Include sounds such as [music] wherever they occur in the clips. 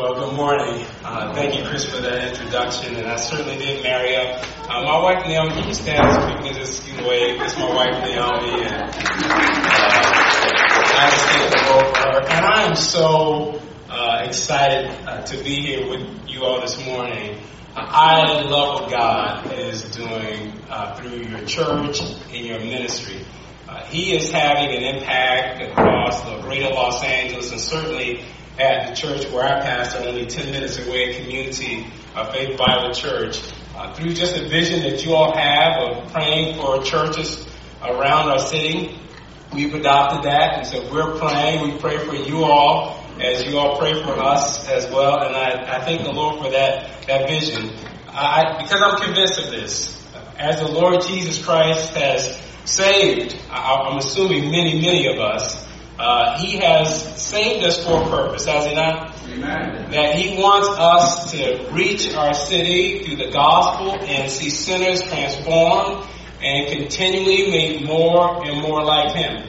Well, good morning. Uh, thank you, Chris, for that introduction, and I certainly did marry up. Uh, my wife Naomi, can you stand so people can just you wave? Is my wife Naomi, and uh, I Lord for her. And I am so uh, excited uh, to be here with you all this morning. I love what God is doing uh, through your church and your ministry. Uh, he is having an impact across the greater Los Angeles and certainly at the church where I pastor, only 10 minutes away, Community of Faith Bible Church. Uh, through just a vision that you all have of praying for churches around our city, we've adopted that. And so we're praying. We pray for you all as you all pray for us as well. And I, I thank the Lord for that, that vision. I, because I'm convinced of this. As the Lord Jesus Christ has saved, I'm assuming many, many of us, uh, he has saved us for a purpose, has he not? Amen. That he wants us to reach our city through the gospel and see sinners transformed and continually made more and more like him.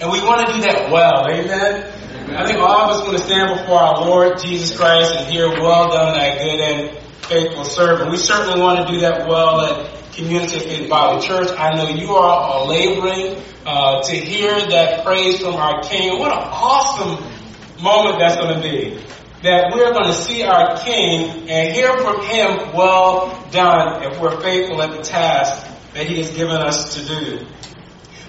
And we want to do that well, amen? amen? I think all of us want to stand before our Lord Jesus Christ and hear, well done, thy good and faithful servant. We certainly want to do that well at Of Faith Bible Church. I know you are laboring uh, to hear that praise from our King. What an awesome moment that's going to be. That we're going to see our King and hear from Him, well done, if we're faithful at the task that He has given us to do.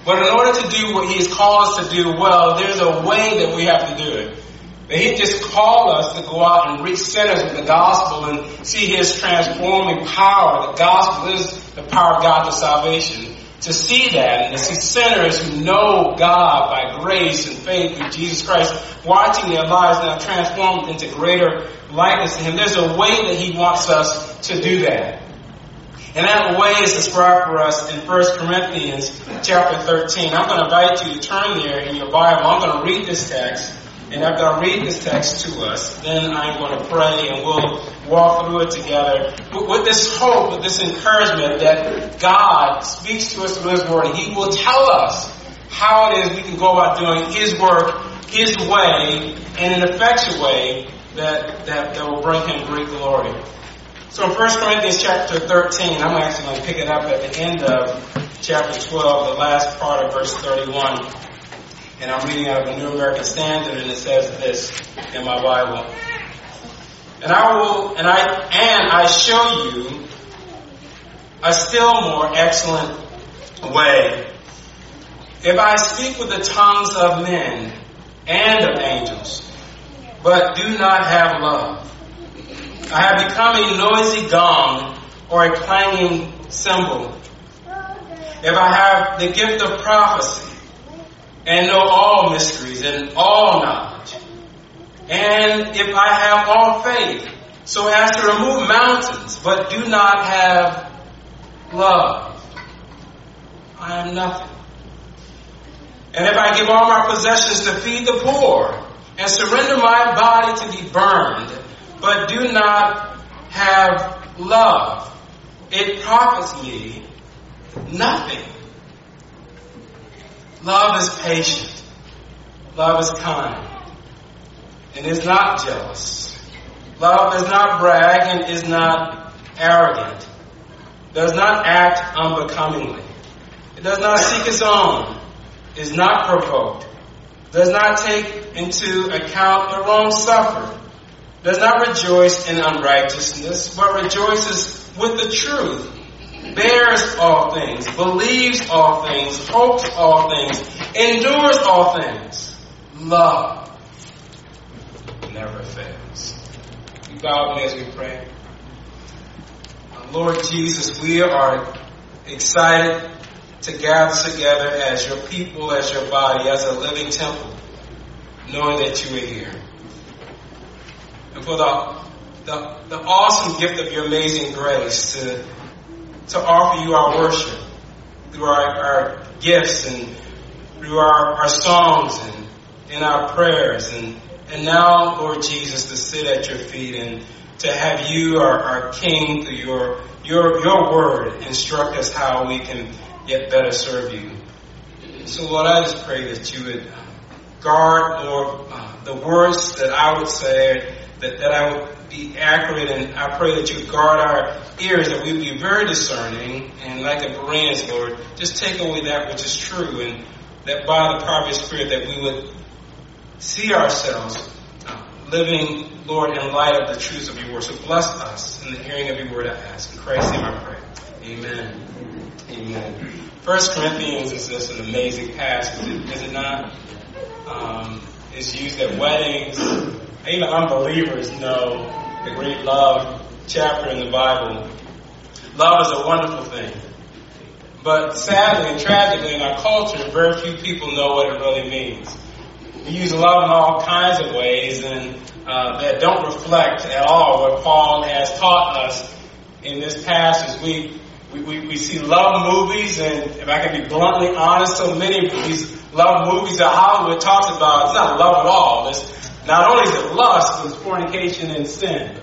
But in order to do what He has called us to do well, there's a way that we have to do it. That He just called us to go out and reach sinners with the gospel and see His transforming power. The gospel is the power of God to salvation to see that and to see sinners who know God by grace and faith through Jesus Christ, watching their lives now transformed into greater likeness to Him. There's a way that He wants us to do that. And that way is described for us in 1 Corinthians chapter 13. I'm going to invite you to turn there in your Bible. I'm going to read this text. And I read this text to us, then I'm going to pray and we'll walk through it together with this hope, with this encouragement that God speaks to us through His Word. And He will tell us how it is we can go about doing His work, His way, in an effectual way that, that, that will bring Him great glory. So in 1 Corinthians chapter 13, I'm actually going to pick it up at the end of chapter 12, the last part of verse 31 and I'm reading out of the New American Standard, and it says this in my Bible. And I will, and I, and I show you a still more excellent way. If I speak with the tongues of men and of angels, but do not have love, I have become a noisy gong or a clanging cymbal. If I have the gift of prophecy, and know all mysteries and all knowledge. And if I have all faith, so as to remove mountains, but do not have love, I am nothing. And if I give all my possessions to feed the poor, and surrender my body to be burned, but do not have love, it profits me nothing. Love is patient. Love is kind. And is not jealous. Love does not brag and is not arrogant. Does not act unbecomingly. It does not seek its own. Is not provoked. Does not take into account the wrong suffered. Does not rejoice in unrighteousness, but rejoices with the truth bears all things, believes all things, hopes all things, endures all things. Love never fails. You bow as we pray. Lord Jesus, we are excited to gather together as your people, as your body, as a living temple, knowing that you are here. And for the, the, the awesome gift of your amazing grace to to offer you our worship through our, our gifts and through our, our songs and in our prayers. And, and now, Lord Jesus, to sit at your feet and to have you, our, our King, through your, your, your word, instruct us how we can yet better serve you. So, Lord, I just pray that you would guard, Lord, uh, the words that I would say, that, that I would be accurate, and I pray that you guard our ears, that we be very discerning, and like a Bereans, Lord, just take away that which is true, and that by the power of your Spirit, that we would see ourselves uh, living, Lord, in light of the truths of your word. So bless us in the hearing of your word, I ask. In Christ's name I pray. Amen. Amen. First Corinthians is just an amazing passage, is it not? Um, it's used at weddings. Even unbelievers know the great love chapter in the Bible. Love is a wonderful thing. But sadly and tragically in our culture, very few people know what it really means. We use love in all kinds of ways and uh, that don't reflect at all what Paul has taught us in this passage. We, we, we, we see love movies, and if I can be bluntly honest, so many of these love movies that Hollywood talks about, it's not love at all. It's not only is it lust, it's fornication and sin.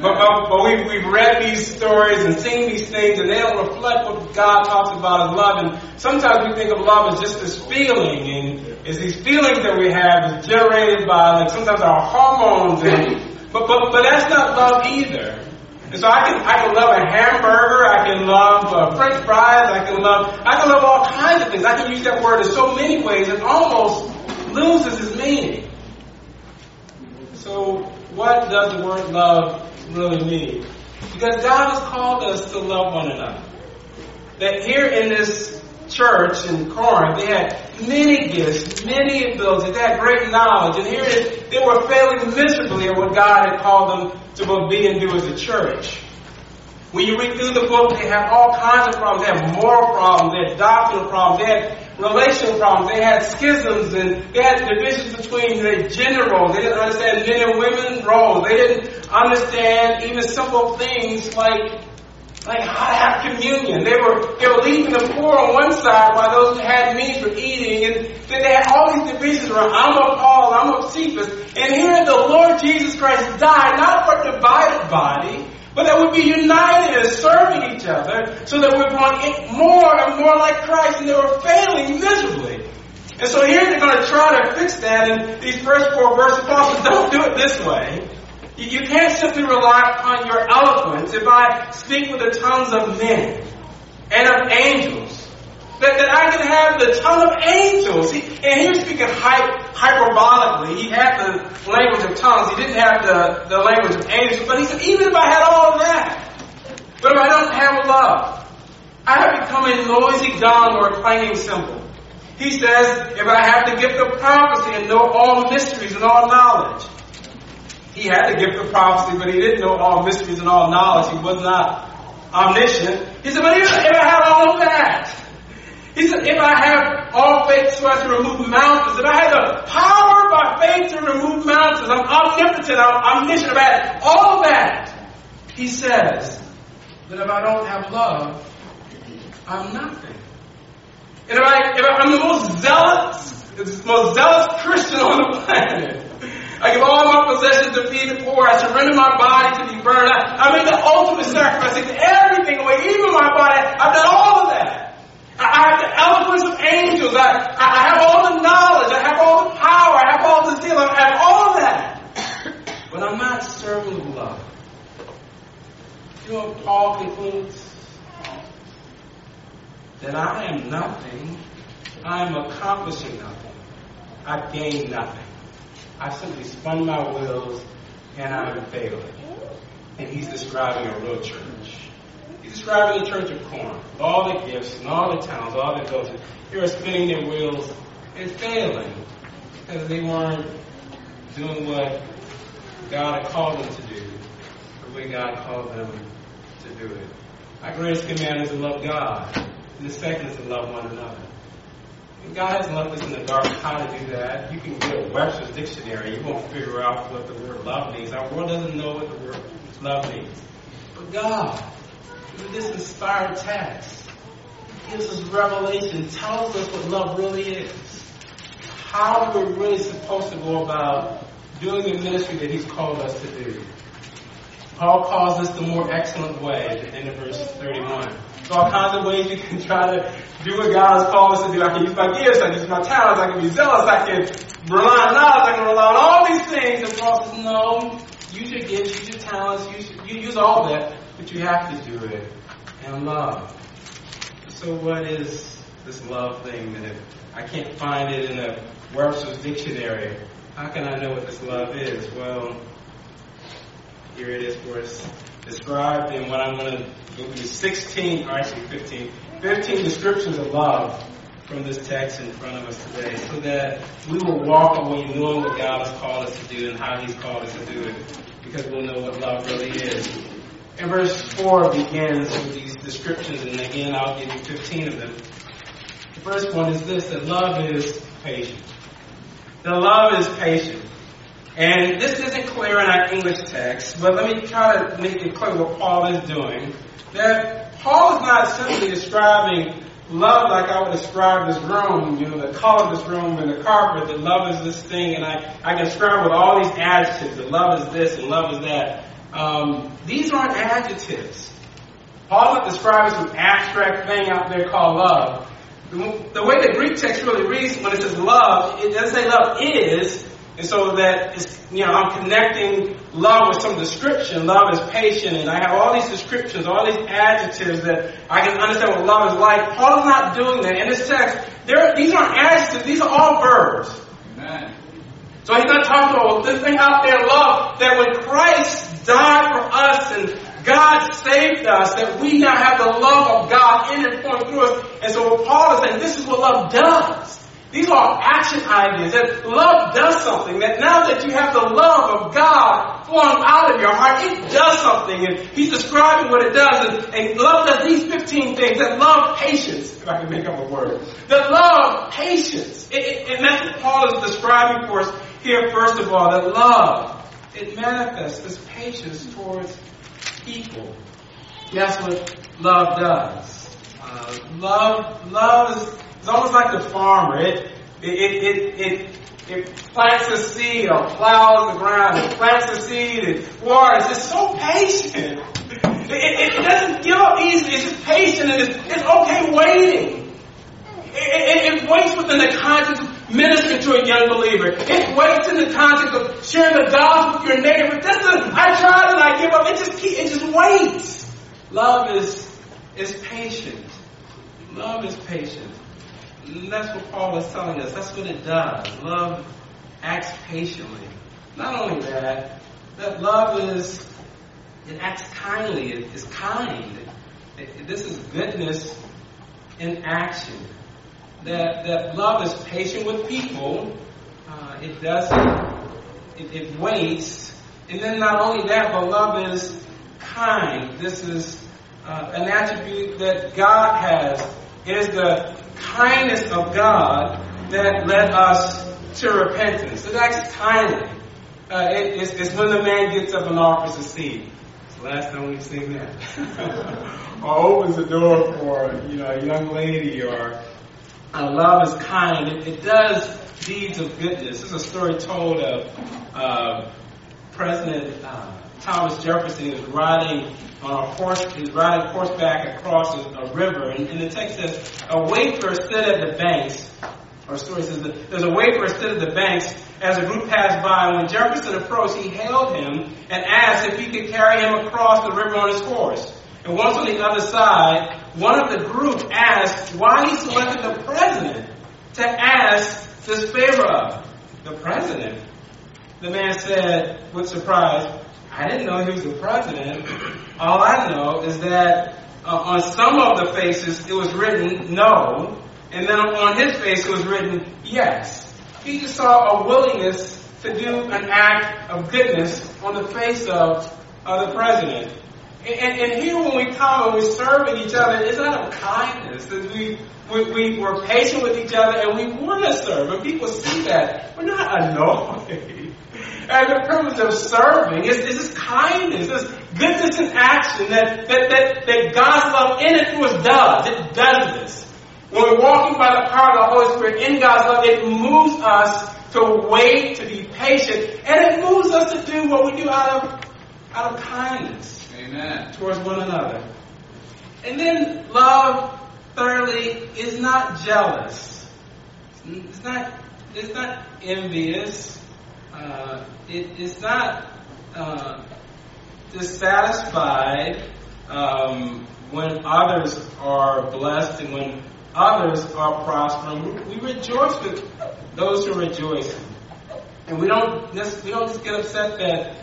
But, but, but we, we've read these stories and seen these things, and they don't reflect what God talks about as love. And sometimes we think of love as just this feeling, and it's these feelings that we have is generated by like sometimes our hormones. And but but but that's not love either. And so I can I can love a hamburger, I can love uh, French fries, I can love I can love all kinds of things. I can use that word in so many ways, it almost loses its meaning. So what does the word love really mean? Because God has called us to love one another. That here in this church in Corinth, they had many gifts, many abilities, they had great knowledge, and here they were failing miserably at what God had called them to both be and do as a church. When you read through the book, they have all kinds of problems. They have moral problems, they had doctrinal problems, they had relational problems, they had schisms, and they had divisions between the gender roles. They didn't understand men and women roles. They didn't understand even simple things like like how to have communion. They were they were leaving the poor on one side while those who had means were eating, and then they had all these divisions around. I'm of Paul, I'm of Cephas, and here the Lord Jesus Christ died not for a divided body, but that we'd be united and serving each other, so that we're going more and more like Christ, and they were failing miserably. And so here they're going to try to fix that in these first four verses. Paul says, don't do it this way. You can't simply rely upon your eloquence if I speak with the tongues of men and of angels. That, that I can have the tongue of angels. He, and he was speaking hy- hyperbolically. He had the language of tongues. He didn't have the, the language of angels. But he said, even if I had all of that, but if I don't have love, I have become a noisy gong or a clanging cymbal. He says, if I have the gift of prophecy and know all mysteries and all knowledge, he had the gift of prophecy, but he didn't know all mysteries and all knowledge. He was not omniscient. He said, but if I had all of that, he said, if I have all faith so as to remove mountains, if I have the power by faith to remove mountains, I'm omnipotent, I'm omniscient, have all that, he says, that if I don't have love, I'm nothing. And if, I, if I'm the most zealous, most zealous Christian on the planet, I give all my possessions to feed the poor. I surrender my body to be burned. I, I make the ultimate sacrifice. I take everything away, even my body. I've done all of that. I, have the eloquence of angels. I, I have all the knowledge. I have all the power. I have all the zeal. I have all that. But I'm not serving with love. You know Paul concludes? That I am nothing. I am accomplishing nothing. I gain nothing. I simply spun my wheels and I'm failing. And he's describing a real church. Describing the church of Corinth, all the gifts and all the talents, all the abilities. They were spinning their wheels and failing because they weren't doing what God had called them to do, the way God called them to do it. Our greatest command is to love God, and the second is to love one another. And God hasn't left us in the dark how to do that. You can get Webster's dictionary. You won't figure out what the word love means. Our world doesn't know what the word love means. But God, this inspired text, gives us revelation, tells us what love really is. How we're really supposed to go about doing the ministry that He's called us to do. Paul calls this the more excellent way at the end of verse 31. So all kinds of ways you can try to do what God has called us to do. I can use my gifts, I can use my talents, I can be zealous, I can rely on knowledge, I can rely on all these things. And Paul says, no, use your gifts, use your talents, use, you use all that, but you have to do it in love. So what is this love thing that I can't find it in a Webster's dictionary? How can I know what this love is? Well, here it is for us described in what I'm going to go through 16, or actually 15, 15 descriptions of love from this text in front of us today so that we will walk away knowing what God has called us to do and how He's called us to do it because we'll know what love really is. And verse 4 begins with these descriptions, and again, I'll give you 15 of them. The first one is this that love is patient. The love is patient. And this isn't clear in our English text, but let me try to make it clear what Paul is doing. That Paul is not simply describing love like I would describe this room, you know, the color of this room and the carpet, that love is this thing, and I, I can describe with all these adjectives, that love is this and love is that. Um, these aren't adjectives. Paul not describing some abstract thing out there called love. The way the Greek text really reads when it says love, it doesn't say love is, and so that it's, you know, I'm connecting love with some description. Love is patient, and I have all these descriptions, all these adjectives that I can understand what love is like. Paul is not doing that. In this text, there, these aren't adjectives, these are all verbs. Amen. So he's not talking about this thing out there, love, that when Christ died for us and God saved us, that we now have the love of God in and flowing through us. And so what Paul is saying, this is what love does. These are action ideas that love does something. That now that you have the love of God flowing out of your heart, it does something. And he's describing what it does. And, and love does these 15 things. That love patience, if I can make up a word. That love patience. It, it, and that's what Paul is describing for us here, first of all. That love, it manifests this patience towards people. That's what love does. Uh, love, love is almost like the farmer. It, it, it, it, it, plants a seed or plows the ground. It plants a seed and waters. It's so patient. It, it, it doesn't give up easily. It's just patient and it's, it's okay waiting. It, it, it, waits within the context of ministering to a young believer. It waits in the context of sharing the gospel with your neighbor. This is, I tried and I give up. It just it just waits. Love is is patient. Love is patient. And that's what Paul is telling us. That's what it does. Love acts patiently. Not only that, that love is, it acts kindly. It is kind. It, it, this is goodness in action. That, that love is patient with people. Uh, it doesn't, it, it waits. And then not only that, but love is kind. This is uh, an attribute that God has. It is the kindness of God that led us to repentance. It acts kindly. Uh, it, it's, it's, when the man gets up and offers a seed. It's the last time we've seen that. [laughs] or opens the door for you know a young lady or uh, love is kind. It, it, does deeds of goodness. This is a story told of uh, President uh, Thomas Jefferson. Was riding on a horse, he was riding horseback across a, a river. And, and the text says, a wafer stood at the banks. Our story says that there's a wafer stood at the banks as a group passed by. When Jefferson approached, he hailed him and asked if he could carry him across the river on his horse. And once on the other side, one of the group asked why he selected the president to ask this favor of. The president? The man said with surprise, I didn't know he was the president. All I know is that uh, on some of the faces it was written no, and then on his face it was written yes. He just saw a willingness to do an act of goodness on the face of, of the president. And, and, here when we come and we're serving each other, it's out of kindness. That we, we, we, we're patient with each other and we want to serve. And people see that. We're not annoyed [laughs] and the privilege of serving is, is this kindness, this goodness in action that, that, that, that God's love in and through us does. It does this. When we're walking by the power of the Holy Spirit in God's love, it moves us to wait, to be patient, and it moves us to do what we do out of, out of kindness Amen. towards one another. And then love, thirdly, is not jealous. It's not, it's not envious. Uh, it, it's not uh, dissatisfied um, when others are blessed and when others are prospering. We rejoice with those who rejoice. And we don't just, we don't just get upset that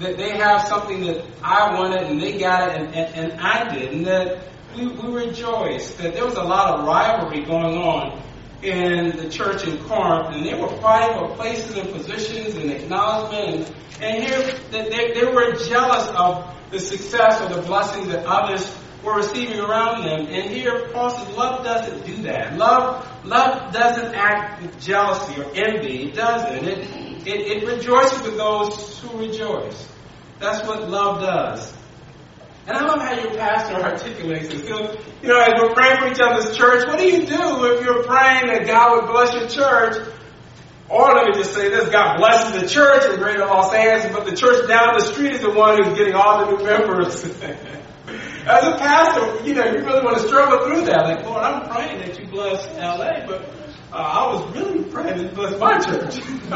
that they have something that I wanted and they got it and, and, and I did. And that we, we rejoice that there was a lot of rivalry going on in the church in Corinth, and they were fighting for places and positions and acknowledgement. And, and here, they, they were jealous of the success or the blessing that others were receiving around them. And here, Paul says, love doesn't do that. Love, love doesn't act with jealousy or envy. It doesn't. It, it, it rejoices with those who rejoice. That's what love does. And I love how your pastor articulates this. You know, as we're praying for each other's church, what do you do if you're praying that God would bless your church? Or let me just say this, God blesses the church in Greater Los Angeles, but the church down the street is the one who's getting all the new members. [laughs] As a pastor, you know, you really want to struggle through that. Like, Lord, I'm praying that you bless LA, but uh, I was really praying that bless my church. [laughs]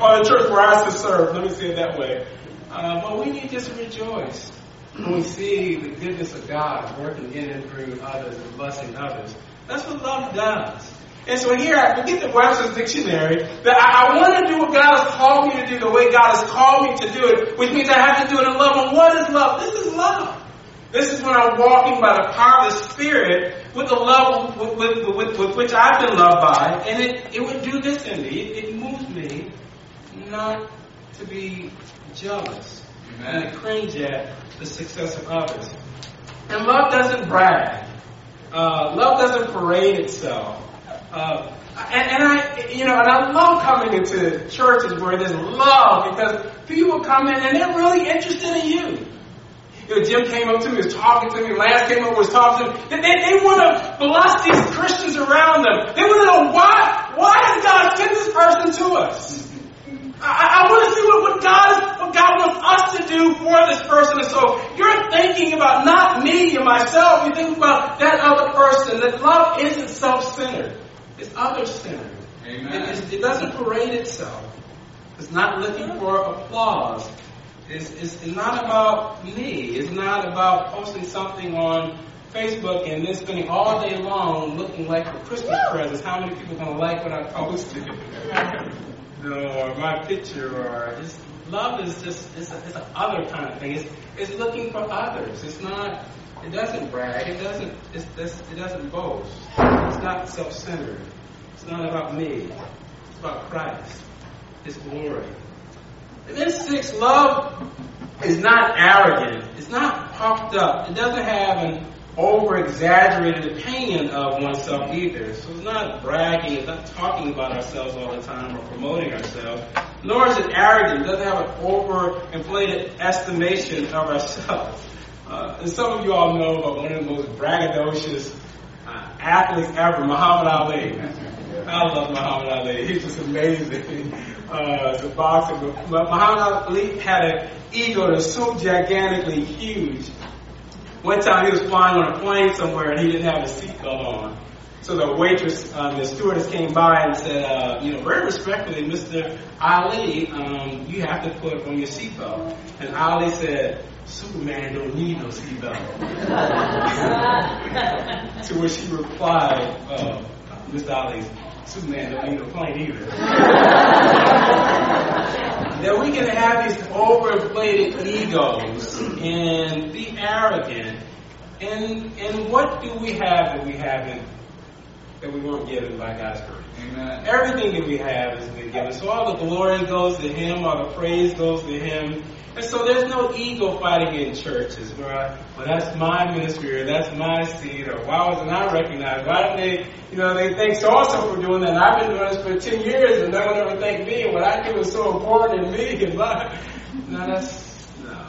or the church where I serve. Let me say it that way. Uh, but we need just to rejoice when we see the goodness of God working in and through others and blessing others. That's what love does. And so here, I get the Webster's dictionary that I, I, want to do what God has called me to do the way God has called me to do it, which means I have to do it in love. And what is love? This is love. This is when I'm walking by the power of the Spirit with the love with, with, with, with which I've been loved by, and it, it would do this in me. It, it moves me not to be jealous Amen. and to cringe at the success of others. And love doesn't brag. Uh, love doesn't parade itself. Uh, and, and, I, you know, and I love coming into churches where there's love because people come in and they're really interested in you. You know, Jim came up to me, was talking to me, Lance came up, was talking to me. They, they, they want to bless these Christians around them. They want to know why, why has God sent this person to us? I, I want to see what, what God is, what God wants us to do for this person. And so you're thinking about not me and myself. You're thinking about that other person. That love isn't self-centered. It's other-centered. Amen. It, it doesn't parade itself. It's not looking for applause. It's, it's not about me. It's not about posting something on Facebook and then spending all day long looking like for Christmas presents. How many people are going to like what I posted? [laughs] or my picture, or just love is just it's a, it's a other kind of thing. It's it's looking for others. It's not. It doesn't brag. It doesn't. It's, it's, it doesn't boast. It's not self-centered. It's not about me. It's about Christ. His glory. Six, love is not arrogant. It's not puffed up. It doesn't have an over exaggerated opinion of oneself either. So it's not bragging, it's not talking about ourselves all the time or promoting ourselves. Nor is it arrogant, it doesn't have an over inflated estimation of ourselves. [laughs] Uh, and some of you all know about one of the most braggadocious uh, athletes ever, Muhammad Ali. I love Muhammad Ali. He's just amazing uh, a boxer. But Muhammad Ali had an ego that's so gigantically huge. One time he was flying on a plane somewhere and he didn't have a seatbelt on. So the waitress, um, the stewardess came by and said, uh, you know, very respectfully, Mr. Ali, um, you have to put on your seatbelt. And Ali said, Superman don't need no seatbelt. [laughs] to which he replied, uh, Mr. Ali, Superman don't need a plane either. [laughs] that we can have these overinflated egos and be arrogant. And and what do we have that we haven't that we weren't given by God's grace? Amen. Everything that we have is been given. So all the glory goes to Him, all the praise goes to Him. And so there's no ego fighting in churches where, well, that's my ministry or that's my seat or why wasn't I recognized? Why didn't they, you know, they thank so and so for doing that I've been doing this for 10 years and no one ever thanked me and what I do is so important in me [laughs] and my, no, that's, no.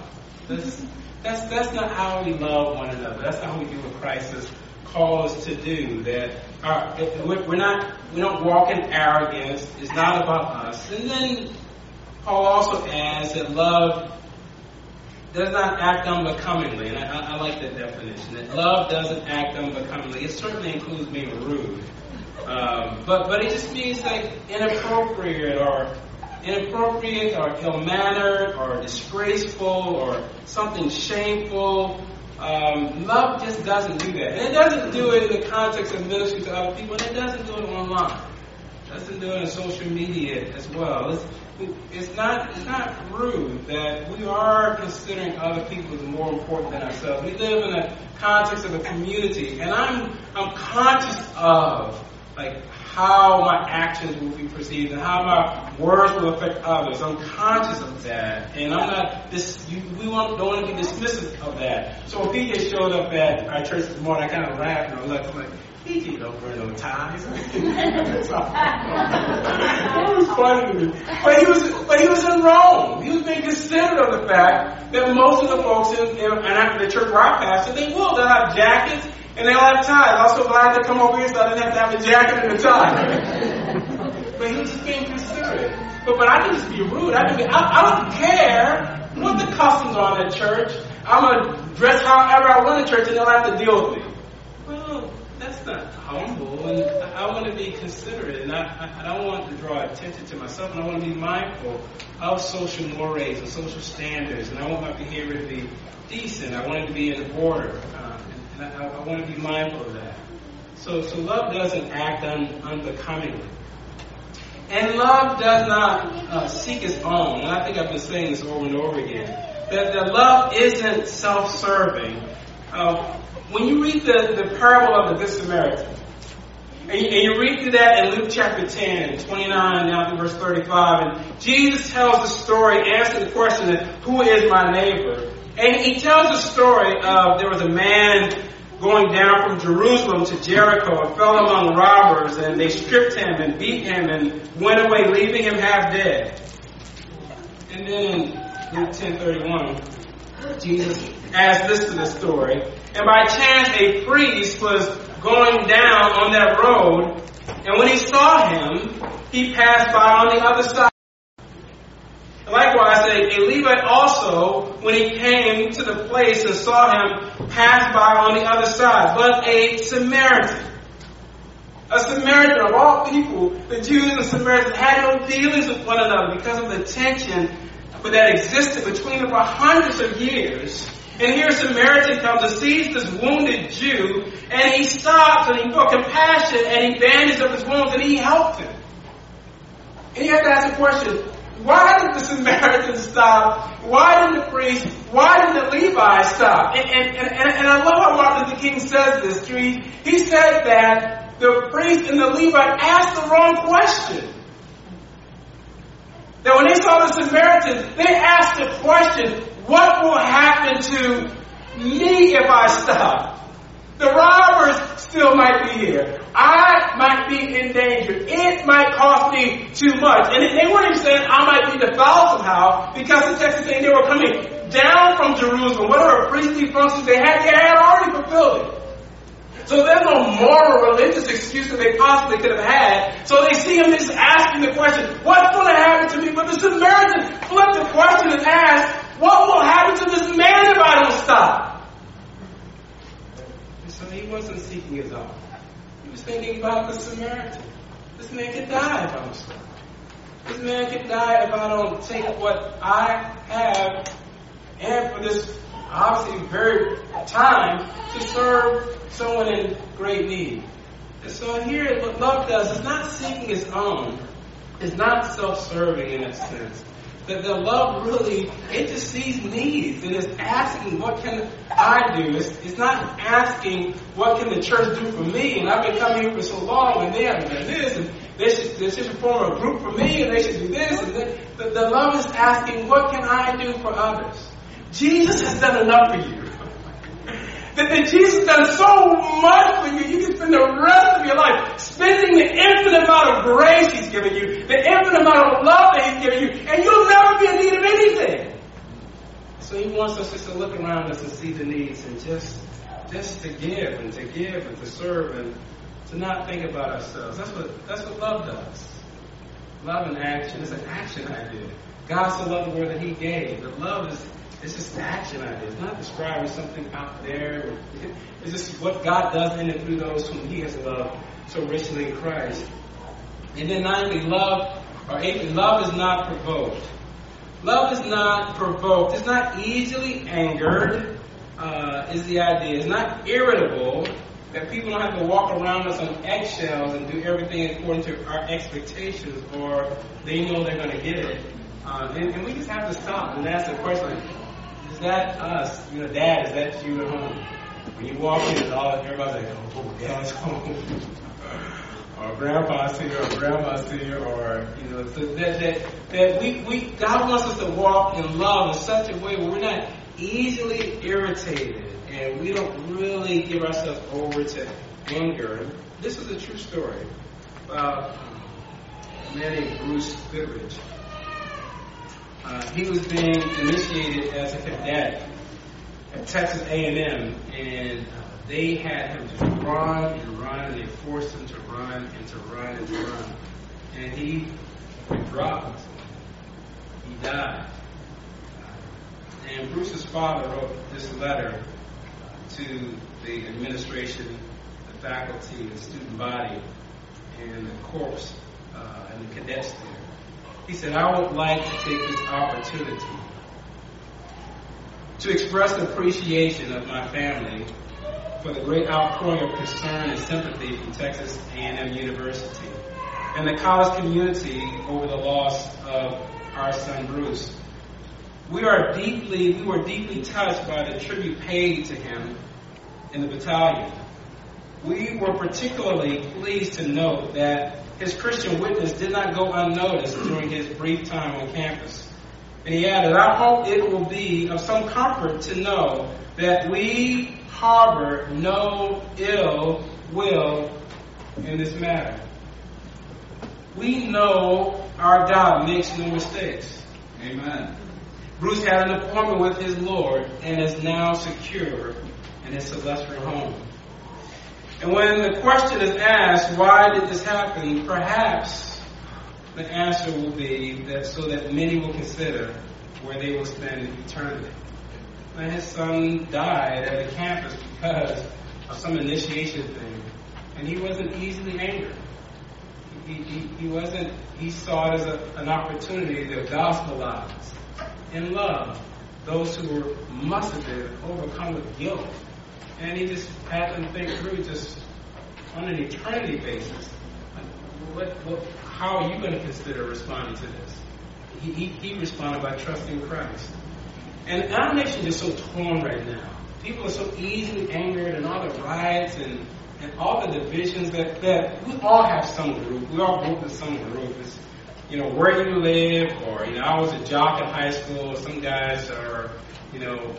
That's, that's, that's not how we love one another. That's not how we do what Christ has called us to do. That uh, our, we're not, we don't walk in arrogance. It's not about us. And then Paul also adds that love does not act unbecomingly, and I, I, like that definition. That love doesn't act unbecomingly. It certainly includes being rude, um, but but it just means like inappropriate or inappropriate or ill-mannered or disgraceful or something shameful. Um, love just doesn't do that, and it doesn't do it in the context of ministry to other people, and it doesn't do it online. Doesn't do in social media as well. It's, not it's not rude that we are considering other people as more important than ourselves. We live in a context of a community, and I'm I'm conscious of like how my actions will be perceived and how my words will affect others. I'm conscious of that, and I'm not this. You, we don't want to be dismissive of that. So when PJ showed up at our church this morning, I kind of laughed and I was like, I'm like PJ don't wear no ties. it was funny to me, but he was, but he was in Rome. He was being considerate of the fact that most of the folks in, in and the church where I pastor, they will. They'll have jackets and they'll have ties. I'm so glad to come over here so I didn't have to have a jacket and a tie. but he was just being considerate. But but I can just be rude. I can be. I, I don't care what the customs are in the church. I'm gonna dress however I want in church, and they'll have to deal with me. Well, that's not humble, and I want to be considerate, and I, I don't want to draw attention to myself, and I want to be mindful of social mores and social standards, and I want my behavior to be decent. I want it to be in order, uh, and I, I, want to be mindful of that. So, so love doesn't act un, unbecomingly. And love does not uh, seek its own. And I think I've been saying this over and over again. That, that love isn't self-serving. Uh, when you read the, the parable of the Good Samaritan, and you, and you, read through that in Luke chapter 10, 29 down to verse 35, and Jesus tells the story, answers the question, who is my neighbor? And he tells the story of there was a man going down from Jerusalem to Jericho and fell among robbers, and they stripped him and beat him and went away, leaving him half dead. And then in Luke 10:31, Jesus adds this to the story. And by chance, a priest was going down on that road, and when he saw him, he passed by on the other side. Likewise, a, a Levite also, when he came to the place and saw him, passed by on the other side. But a Samaritan, a Samaritan of all people, the Jews and Samaritans had no dealings with one another because of the tension that existed between them for hundreds of years. And here a Samaritan comes and sees this wounded Jew, and he stops and he felt compassion and he bandaged up his wounds and he helped him. And you have to ask the question, why did the [laughs] Samaritan stop? Why didn't the priest? Why didn't the Levite stop? And, and, and, and I love how Martin Luther King says this. He, he said that the priest and the Levite asked the wrong question. That when they saw the Samaritan, they asked the question, what will happen to me if I stop? The robbers still might be here. I might be in danger. It might cost me too much. And they weren't even saying I might be defiled somehow because the text is saying they were coming down from Jerusalem. Whatever priestly functions they had, they had already fulfilled it. So there's no moral religious excuse that they possibly could have had. So they see him just asking the question, what's going to happen to me? But the Samaritan flipped the question and asked, what will happen to this man if I don't stop? And so he wasn't seeking his own. He was thinking about the Samaritan. This man could die if I don't stop. This man could die if I don't take what I have and for this obviously very time to serve someone in great need. And so here what love does is not seeking its own. It's not self-serving in that sense that the love really intercedes needs and is asking, what can I do? It's, it's not asking, what can the church do for me? And I've been coming here for so long and they haven't done this and they should, they should form a group for me and they should do this. And the, the love is asking, what can I do for others? Jesus has done enough for you that, that Jesus done so much for you, you can spend the rest of your life spending the infinite amount of grace He's given you, the infinite amount of love that He's given you, and you'll never be in need of anything. So He wants us just to look around us and see the needs and just just to give and to give and to serve and to not think about ourselves. That's what that's what love does. Love and action is an action idea. God so loved the world that He gave. But love is it's just the action idea. It's not describing something out there. It's just what God does in and through those whom He has loved so richly in Christ. And then ninthly, love, or love is not provoked. Love is not provoked. It's not easily angered, uh, is the idea. It's not irritable, that people don't have to walk around us on eggshells and do everything according to our expectations, or they know they're going to get it. Uh, and, and, we just have to stop and ask the question, is that us? You know, Dad, is that you at home? When you walk in, it's all everybody's like, oh, Dad's home. [laughs] or grandpa's here, or grandma's here, or you know, so that that that we, we God wants us to walk in love in such a way where we're not easily irritated and we don't really give ourselves over to anger. This is a true story about a man named Bruce Goodrich. Uh, he was being initiated as a cadet at Texas A&M, and they had him to run and run, and they forced him to run and to run and to run. And he dropped. He died. And Bruce's father wrote this letter to the administration, the faculty, the student body, and the corps uh, and the cadets there. He said, I would like to take this opportunity to express appreciation of my family for the great outpouring of concern and sympathy from Texas A&M University and the college community over the loss of our son Bruce. We are deeply, we were deeply touched by the tribute paid to him in the battalion. We were particularly pleased to note that his Christian witness did not go unnoticed during his brief time on campus. And he added, I hope it will be of some comfort to know that we harbor no ill will in this matter. We know our God makes no mistakes. Amen. Bruce had an appointment with his Lord and is now secure in his celestial home. And when the question is asked, why did this happen? Perhaps the answer will be that so that many will consider where they will spend eternity. And his son died at the campus because of some initiation thing, and he wasn't easily angered. He, he, he wasn't. He saw it as a, an opportunity to gospelize in love those who were must have been overcome with guilt and he just had them think through just on an eternity basis. What, what, how are you going to consider responding to this? He, he, he responded by trusting Christ. And our nation is just so torn right now. People are so easily angered and all the riots and, and all the divisions that, that we all have some group. We all group in some group. It's, you know, where you live or, you know, I was a jock in high school. Some guys are, you know,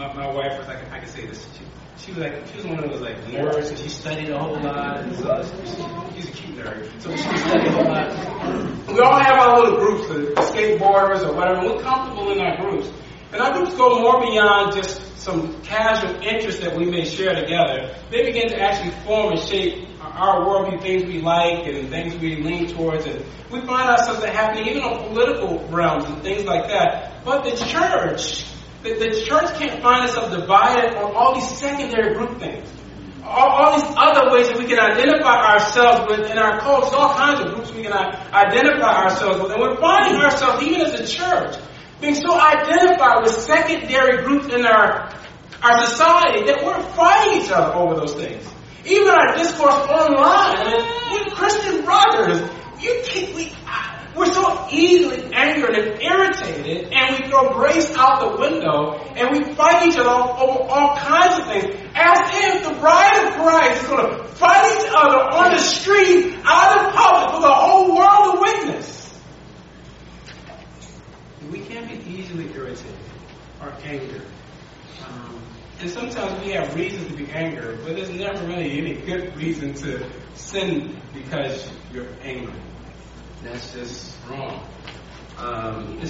my, my wife was like, I can say this. She, she was like, she was one of those like nerds, and she studied a whole lot. And so she, she's a cute nerd, so she studied a whole lot. We all have our little groups, the skateboarders or whatever. We're comfortable in our groups, and our groups go more beyond just some casual interests that we may share together. They begin to actually form and shape our worldview, things we like and things we lean towards, and we find ourselves happening even on political realms and things like that. But the church the, the church can't find itself divided on all these secondary group things. All, all, these other ways that we can identify ourselves with in our cults, all kinds of groups we can uh, identify ourselves with. And we're finding ourselves, even as a church, being so identified with secondary groups in our, our society that we're fighting each other over those things. Even our discourse online, I mean, Christian brothers. You can't, we, we're so easily angered and irritated, and we throw grace out the window, and we fight each other over all kinds of things, as if the bride of Christ is going to fight each other on the street, out in public, for the whole world to witness. We can't be easily irritated or angered. Um, and sometimes we have reasons to be angry, but there's never really any good reason to sin because you're angry. That's just wrong. Um,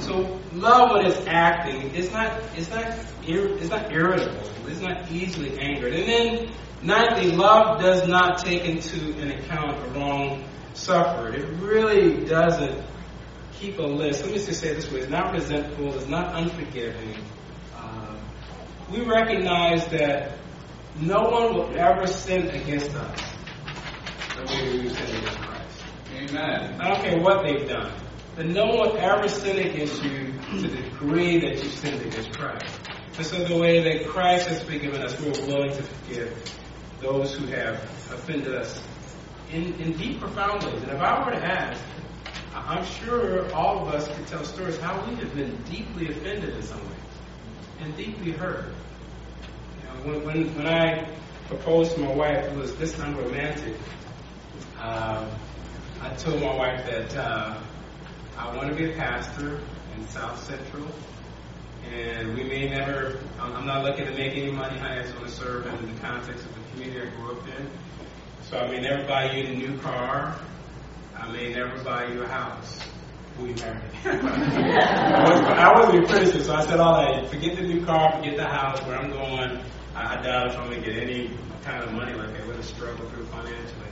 so love when it's acting, it's not, it's not, it's not irritable. It's not easily angered. And then, ninthly, love does not take into an account a wrong suffered. It really doesn't keep a list. Let me just say this way: it's not resentful, it's not unforgiving. Uh, we recognize that no one will ever sin against us the way we sin against Christ. Amen. I don't care what they've done. But no one ever sin against you to the degree that you sinned against Christ. And so the way that Christ has forgiven us, we're willing to forgive those who have offended us in, in deep, profound ways. And if I were to ask, I'm sure all of us could tell stories how we have been deeply offended in some ways and deeply hurt. You know, when, when, when I proposed to my wife, it was this unromantic. Uh, I told my wife that uh, I want to be a pastor in South Central, and we may never. I'm not looking to make any money. I just want to serve in the context of the community I grew up in. So I may never buy you a new car. I may never buy you a house. We married. [laughs] I wasn't Christian, so I said all that. Forget the new car, forget the house, where I'm going. I, I doubt if I'm to get any kind of money like that. Going to struggle through financially.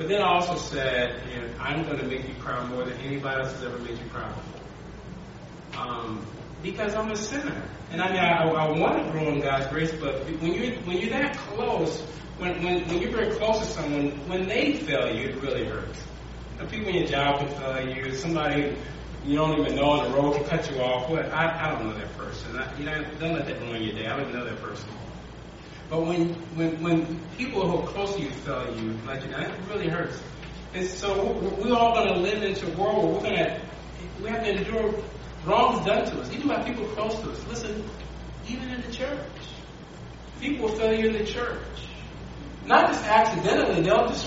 But then I also said, know, I'm going to make you cry more than anybody else has ever made you cry before. Um, because I'm a sinner. And I mean, I, I want to grow in God's grace, but when you're, when you're that close, when, when, when you're very close to someone, when they fail you, it really hurts. The people in your job can fail you. Somebody you don't even know on the road can cut you off. What? I, I don't know that person. I, you know, don't let that ruin your day. I don't even know that person. But when when when people who are close to you fail you, like you know, it really hurts. And so we're all going to live into a world where we're going to we have to endure wrongs done to us, even by people close to us. Listen, even in the church, people fail you in the church, not just accidentally. They'll [laughs] just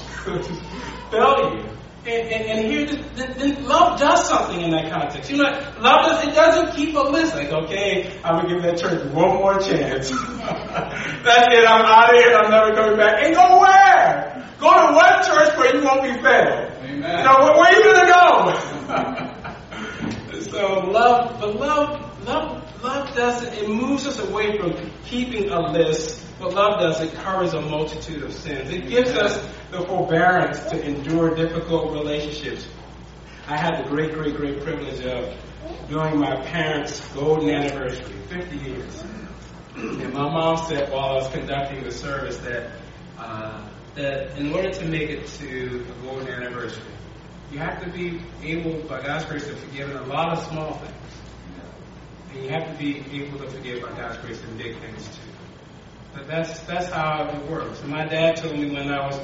fail you. And, and, and here, love does something in that context. You know, love does, it doesn't keep a list. Like, okay, I'm going to give that church one more chance. [laughs] [laughs] That's it, I'm out of here, I'm never coming back. And go where? Go to one church where you won't be fed. Amen. You know, where, where are you going to go? [laughs] so love, but love, love, love doesn't, it moves us away from keeping a list what love does, it covers a multitude of sins. It gives us the forbearance to endure difficult relationships. I had the great, great, great privilege of doing my parents' golden anniversary, 50 years. And my mom said while I was conducting the service that uh, that in order to make it to the golden anniversary, you have to be able, by God's grace, to forgive a lot of small things. And you have to be able to forgive by God's grace in big things too. But that's that's how it works. And my dad told me when I was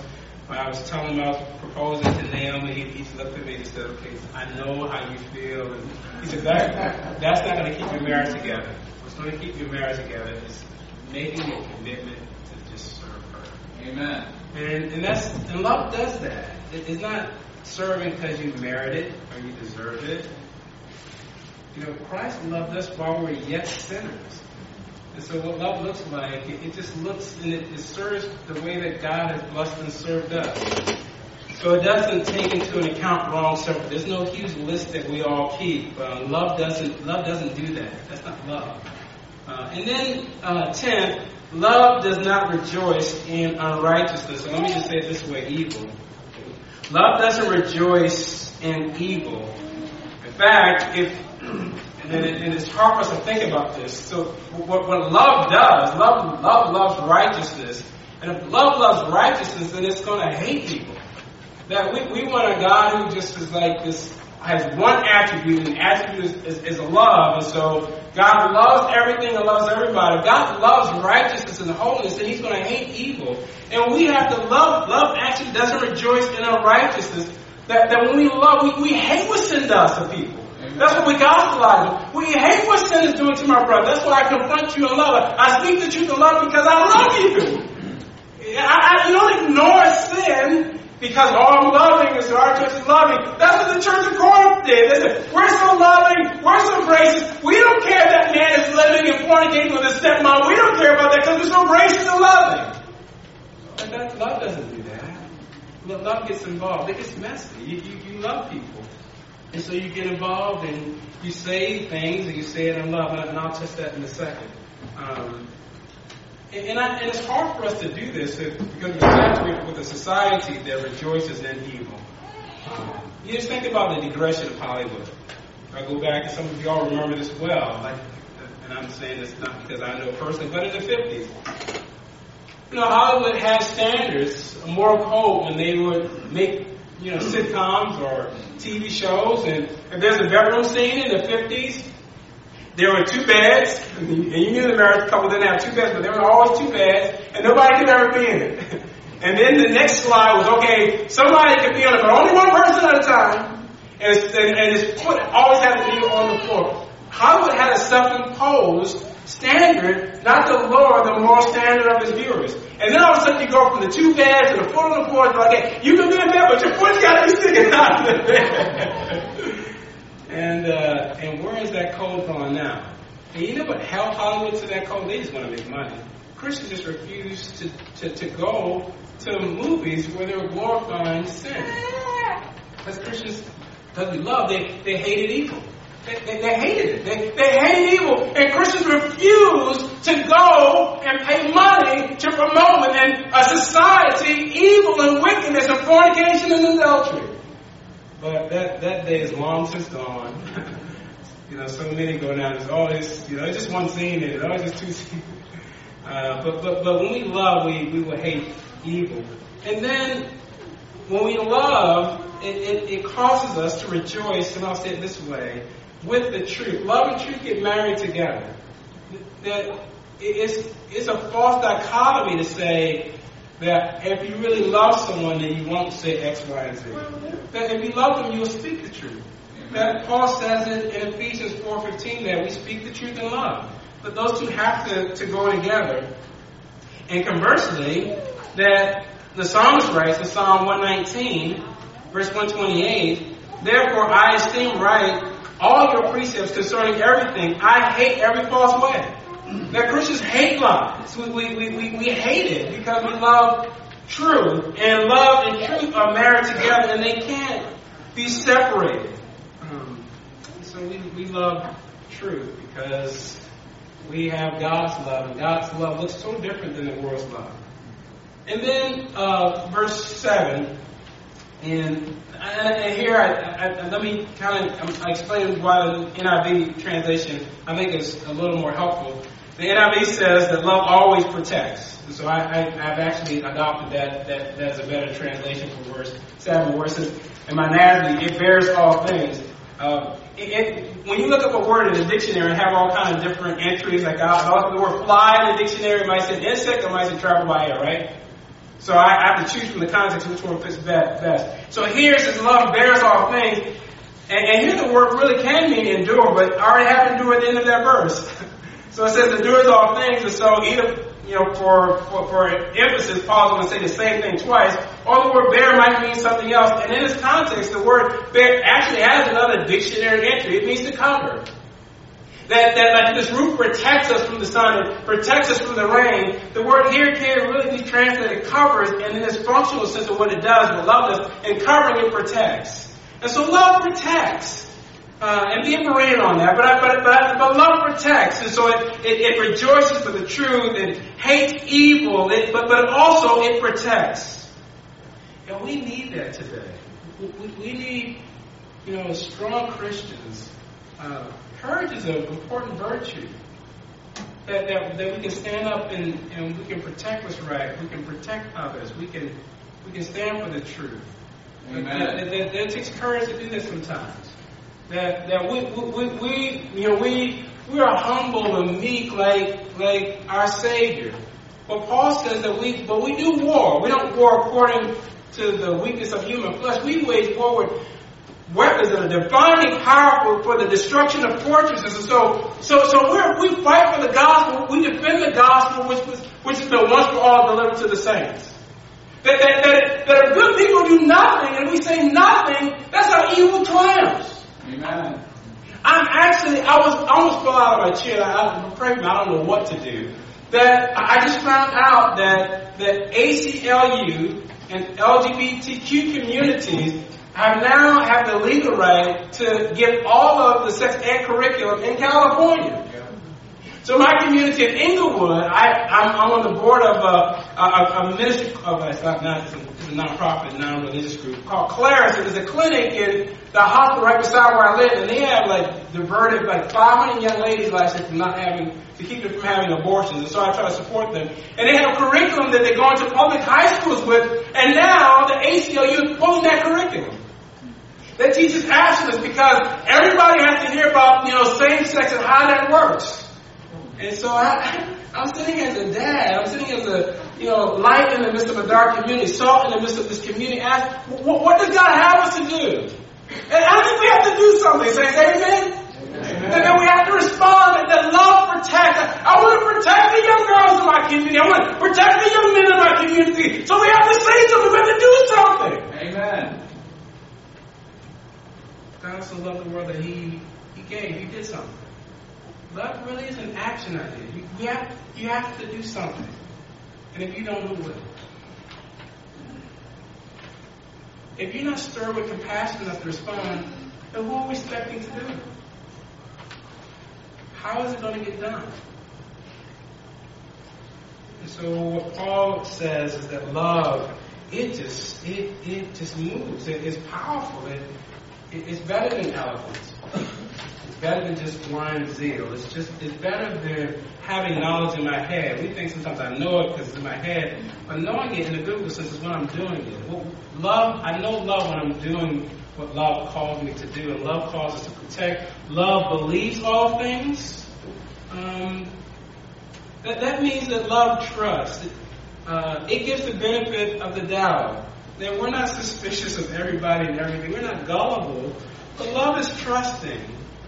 when I was telling him I was proposing to Naomi, he, he looked at me and he said, "Okay, I know how you feel." And he said, "That that's not going to keep your marriage together. Going to keep your marriage together is making a commitment to just serve her." Amen. And and that's and love does that. It, it's not serving because you merit it or you deserve it. You know, Christ loved us while we were yet sinners. And so what love looks like, it, it just looks and it, it, serves the way that God has blessed and served us. So it doesn't take into an account wrong service. There's no huge list that we all keep. Uh, love doesn't love doesn't do that. That's not love. Uh, and then uh, tenth, love does not rejoice in unrighteousness. So let me just say it this way: evil. Love doesn't rejoice in evil. In fact, if [clears throat] and, it, and, it's hard for us to think about this. So, what, what love does, love, love loves righteousness. And if love loves righteousness, then it's going to hate people. That we, we want a God who just is like this, has one attribute, and the attribute is, is, is love. And so, God loves everything and loves everybody. God loves righteousness and holiness, and He's going to hate evil. And we have to love. Love actually doesn't rejoice in unrighteousness. That, that when we love, we, we hate what sin does to people. That's what we gospelize. We hate what sin is doing to my brother. That's why I confront you in love. I speak the truth in love because I love you. [clears throat] I, I, you don't ignore sin because I'm loving, and so our church is loving. That's what the church of Corinth did. They said, we're so loving, we're so gracious. We don't care if that man is living and fornicating with his stepmom. We don't care about that because we're so gracious and loving. But that, love doesn't do that. Love gets involved. It gets messy. You, you, you love people. And so you get involved and you say things and you say it in love, and I'll test that in a second. Um, and, and, I, and, it's hard for us to do this because we're saturated with a society that rejoices in evil. You just think about the digression of Hollywood. I go back, and some of y'all remember this well. Like, and I'm saying this not because I know personally, but in the 50s. You know, Hollywood had standards, a moral code when they would make, you know, sitcoms or TV shows. And if there's a bedroom scene in the 50s, there were two beds, and you knew the married couple didn't have two beds, but there were always two beds, and nobody could ever be in it. [laughs] And then the next slide was, okay, somebody could be on it, but only one person at a time, and it's, and, and it's put, always had to be on the floor. Hollywood had a self-imposed standard, not to lower the moral standard of his viewers. And then all of a sudden you go from the two beds and the foot on the floor to like, hey, you can be in bed, but your foot's got to be sticking out of the bed. And, uh, and where is that code going now? And you know what held Hollywood to that code? They just want to make money. Christians just refuse to, to, to go to movies where they were glorifying sin. Because Christians, because we love, they, they hated evil. They, they, they, hated it. They, they hated evil. And Christians refuse to go and pay money to promote within a society evil and wickedness and fornication and adultery. But that, that day is long since gone. [laughs] you know, so many go down. There's always, you know, it's just one scene in it. Always just two [laughs] scenes. Uh, but, but, but when we love, we, we will hate evil. And then when we love, it, it, it causes us to rejoice, and I'll say it this way, with the truth. Love and truth get married together. That it's, it's a false dichotomy to say that if you really love someone, then you won't say X, Y, and Z. That if you love them, you will speak the truth. That Paul says it in Ephesians 4.15 that we speak the truth in love. But those two have to, to go together. And conversely, that the psalmist writes in Psalm 119, verse 128, Therefore I esteem right all your precepts concerning everything. I hate every false way. That Christians hate lies. We, we, we, we hate it because we love truth. And love and truth are married together and they can't be separated. Um, so we, we love truth because we have God's love, and God's love looks so different than the world's love. And then uh, verse 7, and, and here I, I, let me kind of explain why the NIV translation I think is a little more helpful. The NIV says that love always protects. And so I, have actually adopted that, that as a better translation for verse 7, where it says, in my NASB, it bears all things. Uh, it, it, when you look up a word in the dictionary and have all kind of different entries, like I'll, the word fly in the dictionary, it might say insect, or might say travel by air, right? So I, I have to choose from the context which one fits best. So here it says love bears all things. And, and here the word really can mean endure, but I already have endure at the end of that verse. [laughs] so it says endures all things, and so either you know, for, for, for emphasis, Paul's going to say the same thing twice, or the word bear might mean something else. And in this context, the word bear actually has another dictionary entry. It means to cover. That, that like this roof protects us from the sun, it protects us from the rain. The word here can really be translated covers, and in this functional sense of what it does, love us, and covering it protects. And so love protects. Uh, and be paraded on that, but, I, but, but, but love protects, and so it, it, it rejoices for the truth and hates evil, it, but, but also it protects. And we need that today. We, we need, you know, strong Christians. Uh, courage is an important virtue. That, that, that we can stand up and, and we can protect what's right. We can protect others. We can we can stand for the truth. Amen. That, that, that, that takes courage to do this sometimes that that we we, we you know we we are humble and meek like like our Savior. But Paul says that we but we do war. We don't war according to the weakness of human flesh. We wage war with weapons that are divinely powerful for the destruction of fortresses. And so so so we we fight for the gospel. We defend the gospel, which was which has been once for all delivered to the saints. That, that, that, that if good people do nothing and we say nothing, that's how evil triumphs. Amen. I'm actually, I was I almost fell out of my chair. I, I'm pregnant. I don't know what to do. That I just found out that the ACLU and LGBTQ communities have now have the legal right to give all of the sex ed curriculum in California. So my community in Inglewood, I, I'm, I'm on the board of a, a, a ministry oh, of, it's not, not, a nonprofit, non-religious group called Claris. It is a clinic in the hospital right beside where I live, and they have like diverted like 500 young ladies last year from not having to keep them from having abortions. And so I try to support them. And they have a curriculum that they go into public high schools with, and now the ACLU is pulling that curriculum. That teaches abstinence because everybody has to hear about you know same sex and how that works. And so I, [laughs] I'm sitting as a dad. I'm sitting as a you know light in the midst of a dark community, salt in the midst of this community. Ask, what, what does God have us to do? And I think we have to do something. Say, amen. And then we have to respond that love protects. I want to protect the young girls in my community. I want to protect the young men in my community. So we have to say something. We have to do something. Amen. God so loved the world that He He gave. He did something. Love really is an action idea. You, you have you have to do something. And if you don't, who will? If you're not stirred with compassion enough to respond, then who are we expecting to do? How is it going to get done? And so what Paul says is that love, it just it it just moves. It is powerful. It, it it's better than eloquence. Better than just blind zeal. It's just it's better than having knowledge in my head. We think sometimes I know it because it's in my head, but knowing it in the biblical sense is when I'm doing it. Well, love, I know love when I'm doing what love calls me to do, and love calls us to protect. Love believes all things. Um, that, that means that love trusts. Uh, it gives the benefit of the doubt. That we're not suspicious of everybody and everything. We're not gullible, but love is trusting.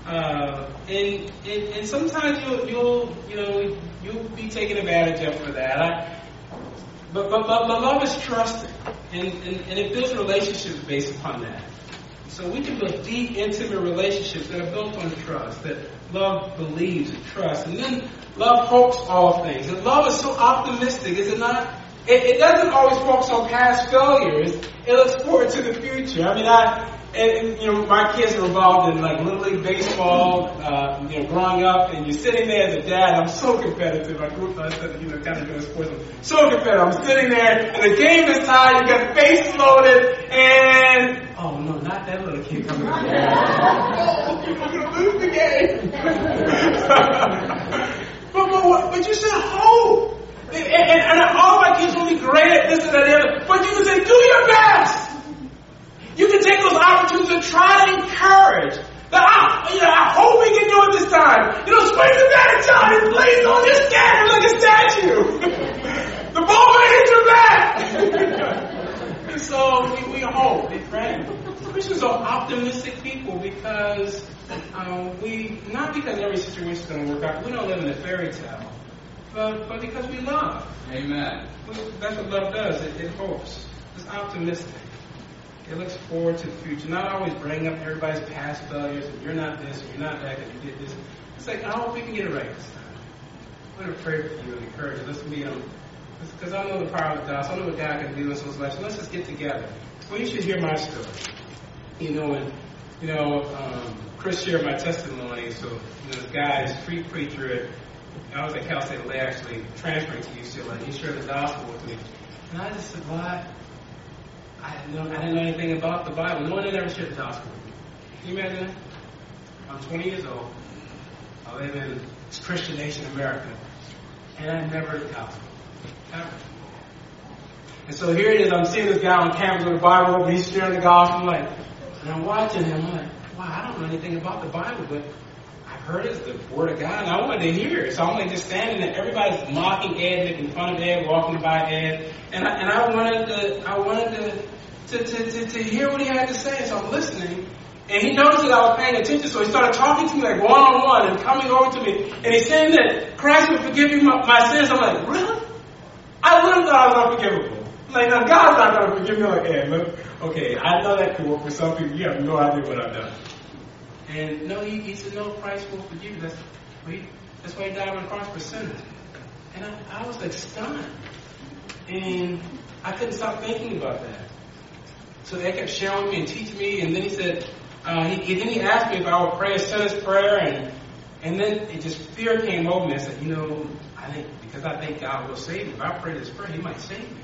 Uh, and, and and sometimes you'll you'll you know you'll be taken advantage of for that. I, but, but but love is trusting, and, and and it builds relationships based upon that. So we can build deep, intimate relationships that are built on trust, that love believes and trusts. And then love hopes all things. And love is so optimistic, is it not? It, it doesn't always focus on past failures. It looks forward to the future. I mean, I, and, you know, my kids are involved in like little league baseball. Uh, you know, growing up, and you're sitting there as a dad. I'm so competitive. I grew up, uh, you know, kind of doing sports. I'm so competitive. I'm sitting there, and the game is tied. You got face loaded, and oh no, not that little kid coming. oh, you're gonna lose the game. [laughs] but, but, but you said hope. And, and, and all my kids will be great at this and that and the other. But you can say, do your best. You can take those opportunities and try to encourage. That I, you know, I hope we can do it this time. You know, swing the bat at Johnny, please don't just stand there like a statue. [laughs] the ball might hit your back. [laughs] and so we, we hope, we pray. Christians are optimistic people because um, we, not because every situation is going to work out. We don't live in a fairy tale but, but because we love. Amen. That's what love does. It, it hopes. It's optimistic. It looks forward to the future. Not always bringing up everybody's past failures. And you're not this, and you're not that, and you did this. It's like, I hope we can get it right this time. I'm going to pray for you and encourage you. Let's meet them. Because I know the power of God. So I know what God can do in someone's. So let's just get together. Well, you should hear my story. You know, and, you know, um, Chris shared my testimony. So, you know, this guy, this street preacher, I was at Cal State LA actually transferring to UCLA. He shared the gospel with me. And I just said, "What? I didn't know, I didn't know anything about the Bible. No one had ever shared the gospel. Can you imagine that? I'm 20 years old. I live in Christian nation, America. And I never heard the gospel. Ever. And so here it is. I'm seeing this guy on campus with the Bible. He's sharing the gospel. I'm Like, and I'm watching him. I'm like, wow, I don't know anything about the Bible, but heard it's the word of God, and I wanted to hear it. So I'm like just standing there. Everybody's mocking Ed, making fun of Ed, walking by Ed, and I, and I wanted to, I wanted to to, to, to, to hear what he had to say. So I'm listening, and he noticed that I was paying attention. So he started talking to me like one on one and coming over to me, and he's saying that Christ will forgive you my, my sins. I'm like, really? I literally thought I was unforgivable. Like, now God's not going to forgive me. Like, Ed, look, okay, I know that could work for some people. You have no idea what I've done. And no, he, he said, no, Christ will forgive you. That's, he, that's why he died on the cross for sinners. And I, I was like stunned. And I couldn't stop thinking about that. So they kept sharing me and teaching me. And then he said, uh, he, then he asked me if I would pray a sinner's prayer. And, and then it just, fear came over me. I said, you know, I think, because I think God will save me. If I pray this prayer, he might save me.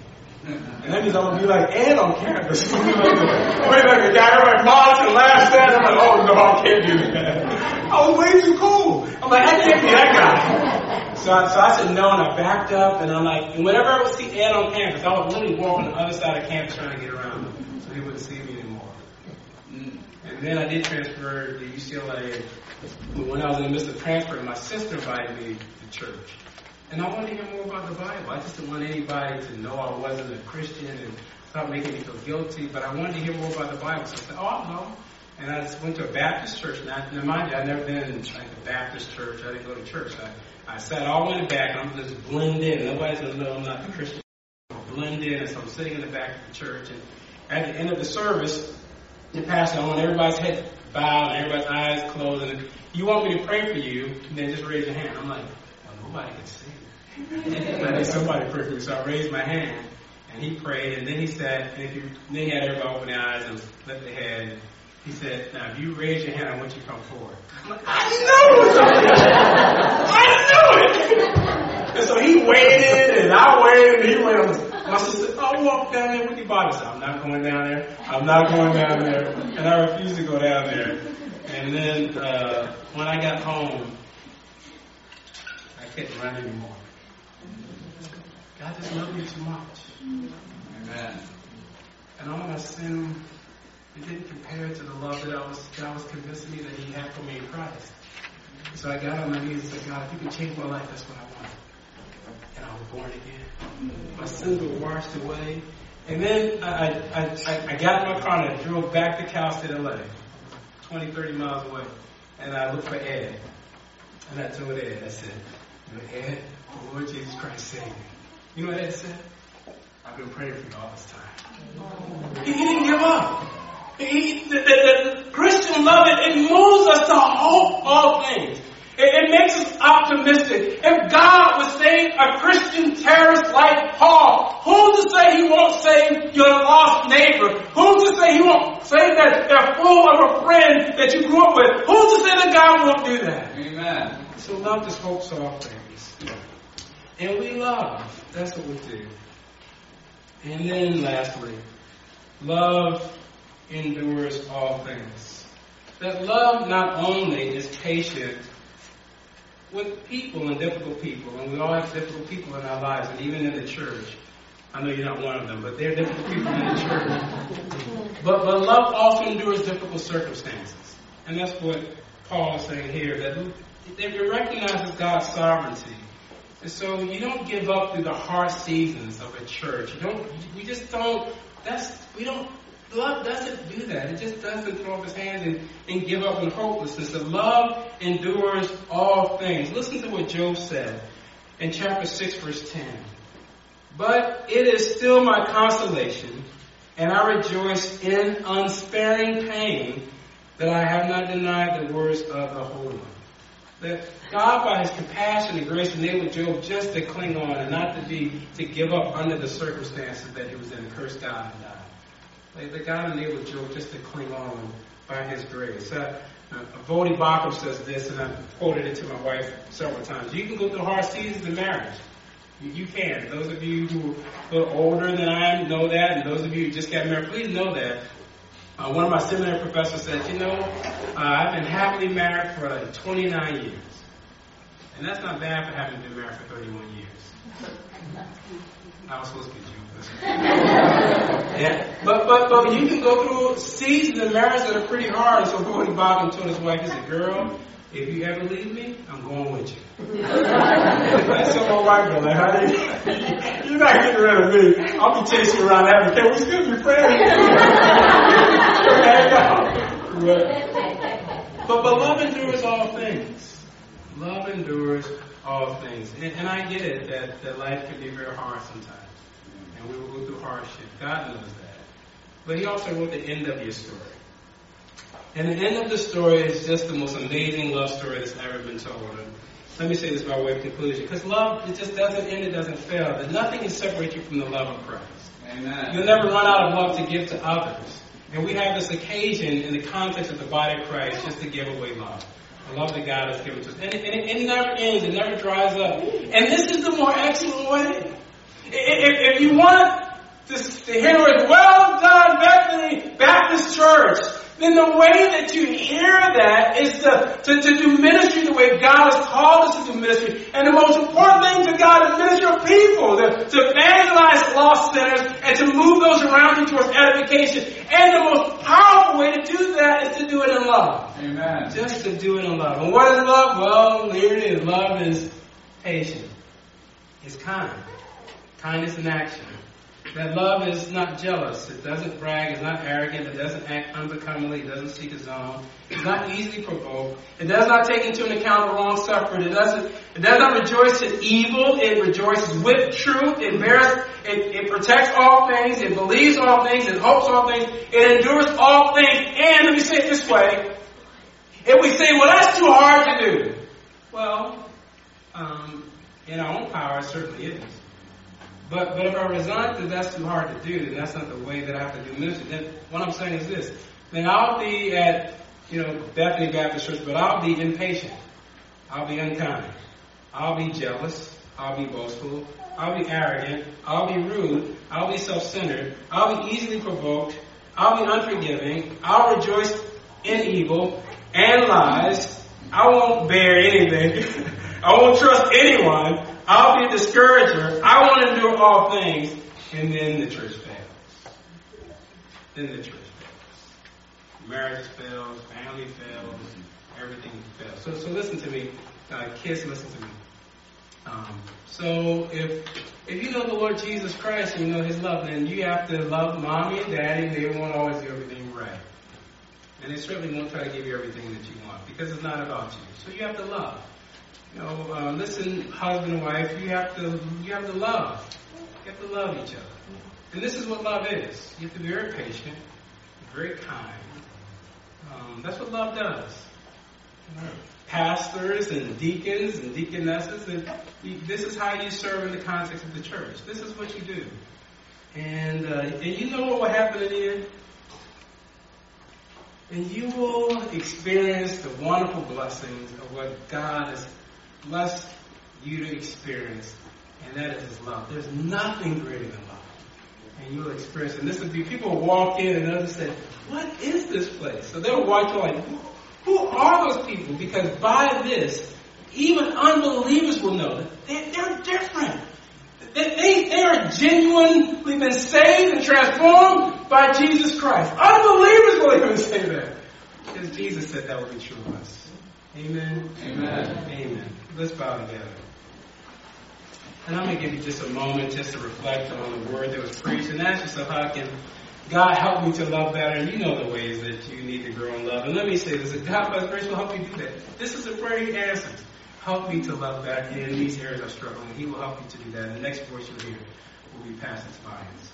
[laughs] And that means I'm gonna be like Ed on campus. Wait like the guy everybody mocks and laughs at. I'm like, oh no, I can't do that. I was way too cool. I'm like, I can't be that guy. So I, so I said no, and I backed up, and I'm like, and whenever I would see Ed on campus, I would literally walk on the other side of campus trying to get around him, so he wouldn't see me anymore. And then I did transfer to UCLA. When I was in the midst of transferring, my sister invited me to church. And I wanted to hear more about the Bible. I just didn't want anybody to know I wasn't a Christian and start making me feel guilty, but I wanted to hear more about the Bible. So I said, oh, I know. And I just went to a Baptist church. Now, now mind you, I'd never been in like a Baptist church. I didn't go to church. I, I sat all in the back. and I'm just blend in. Nobody's going to know I'm not a Christian. I blend in. And so I'm sitting in the back of the church. And at the end of the service, the pastor, I want everybody's head bowed and everybody's eyes closed. And you want me to pray for you, then just raise your hand. I'm like, well, nobody can see. [laughs] I need somebody pray for me. So I raised my hand, and he prayed, and then he said, and if you, then he had everybody open their eyes and lift their head. He said, now if you raise your hand, I want you to come forward. I'm like, I knew it! I knew it! And so he waited, and I waited, and he waited. My sister said, I'll walk down there with your body. Said, I'm not going down there. I'm not going down there. And I refused to go down there. And then uh, when I got home, I couldn't run anymore. God just loved me too much. Amen. And I'm going to sin, it didn't compare to the love that I was God was convincing me that He had for me in Christ. So I got on my knees and said, God, if you can change my life, that's what I want. And I was born again. My sins were washed away. And then I, I, I, I got in my car and I drove back to Cal State, LA, 20, 30 miles away. And I looked for Ed. And I told Ed, I said, Ed, the Lord Jesus Christ saved me. You know what Ed said? I've been praying for you all this time. He didn't give up. He, the, the, the, Christian love, it, it moves us to hope all things. It, it, makes us optimistic. If God would save a Christian terrorist like Paul, who's to say he won't save your lost neighbor? Who's to say he won't save that, that fool of a friend that you grew up with? Who's to say that God won't do that? Amen. So love just hopes all things. And we love. That's what we do. And then lastly, love endures all things. That love not only is patient with people and difficult people, and we all have difficult people in our lives, and even in the church. I know you're not one of them, but there are difficult people in the church. But, but love also endures difficult circumstances. And that's what Paul is saying here, that it recognizes God's sovereignty. And so you don't give up through the hard seasons of a church. You don't. We just don't. That's we don't. Love doesn't do that. It just doesn't throw up his hands and, and give up in hopelessness. The love endures all things. Listen to what Job said in chapter 6, verse 10. But it is still my consolation, and I rejoice in unsparing pain that I have not denied the words of the Holy One. That God, by His compassion and grace, enabled Job just to cling on and not to be to give up under the circumstances that he was in, curse God and die. That God enabled Job just to cling on by His grace. Uh, uh, Voddie Baucham says this, and I've quoted it to my wife several times. You can go through hard seasons in marriage. You, you can. Those of you who are older than I am know that, and those of you who just got married, please know that uh, one of my seminary professors said, you know, uh, I've been happily married for like 29 years. And that's not bad for having been married for 31 years. I was supposed to be Jewish. [laughs] yeah. But, but, but you can go through seasons of marriage that are pretty hard. So Voddie Baucham told his wife, he said, girl, if you ever leave me, I'm going with you. I told my wife, like, honey, [laughs] you're not getting rid of me. I'll be chasing you around heaven. Can we still be friends? but, [laughs] but, but love endures all things. Love endures all things. And, and I get it that, that life can be very hard sometimes. And we will go through hardship. God knows that. But He also wrote the end of your story. And the end of the story is just the most amazing love story that's ever been told. And let me say this by way of conclusion. Because love, it just doesn't end, it doesn't fail. That nothing can separate you from the love of Christ. Amen. You'll never run out of love to give to others. And we have this occasion in the context of the body of Christ just to give away love. The love that God has given to us. And it, and it, it never ends, it never dries up. And this is the more excellent way. If, if you want to, to hear the words, well done, Bethany Baptist Church, then the way that you hear that is to, to, to do ministry the way God has called us to do ministry. And the most important thing to God is minister to people, to, to evangelize lost sinners, and to move those around you towards edification. And the most powerful way to do that is to do it in love. Amen. Just to do it in love. And what is love? Well, here it is. Love is patient. It's kind. Kindness in action. That love is not jealous. It doesn't brag. It's not arrogant. It doesn't act unbecomingly. It doesn't seek its own. It's not easily provoked. It does not take into account the wrong suffered. It doesn't. It does not rejoice in evil. It rejoices with truth. It bears. It, it protects all things. It believes all things. It hopes all things. It endures all things. And let me say it this way: If we say, "Well, that's too hard to do," well, um, in our own power, it certainly is. But but if I resign that that's too hard to do, then that's not the way that I have to do ministry. Then what I'm saying is this: then I'll be at you know Bethany Baptist Church, but I'll be impatient. I'll be unkind. I'll be jealous. I'll be boastful. I'll be arrogant. I'll be rude. I'll be self-centered. I'll be easily provoked. I'll be unforgiving. I'll rejoice in evil and lies. I won't bear anything. I won't trust anyone. I'll be a discourager. I want to do all things. And then the church fails. Then the church fails. Marriage fails. Family fails. Everything fails. So, so listen to me. Uh, kids, listen to me. Um, so if if you know the Lord Jesus Christ and you know His love, then you have to love mommy and daddy. They won't always do everything right, and they certainly won't try to give you everything that you want because it's not about you. So you have to love. You know, uh, listen, husband and wife, you have to you have to love. You have to love each other. And this is what love is. You have to be very patient, very kind. Um, that's what love does. Pastors and deacons and deaconesses, and this is how you serve in the context of the church. This is what you do. And uh, and you know what will happen in the end? And you will experience the wonderful blessings of what God has blessed you to experience, and that is His love. There's nothing greater than love. And you will experience it. And this will be people will walk in and others say, What is this place? So they'll watch like, Who are those people? Because by this, even unbelievers will know that they, they're different. They, they, they are genuinely been saved and transformed by Jesus Christ. Unbelievers will even say that. Because Jesus said that would be true of us. Amen. Amen. Amen. Let's bow together. And I'm going to give you just a moment just to reflect on the word that was preached and ask yourself, how can God help me to love better? And you know the ways that you need to grow in love. And let me say this, God by His grace will help you do that. This is a prayer He answers. Help me to love better in these areas of struggle. He will help you to do that. And the next voice you'll hear will be Pastor Spines.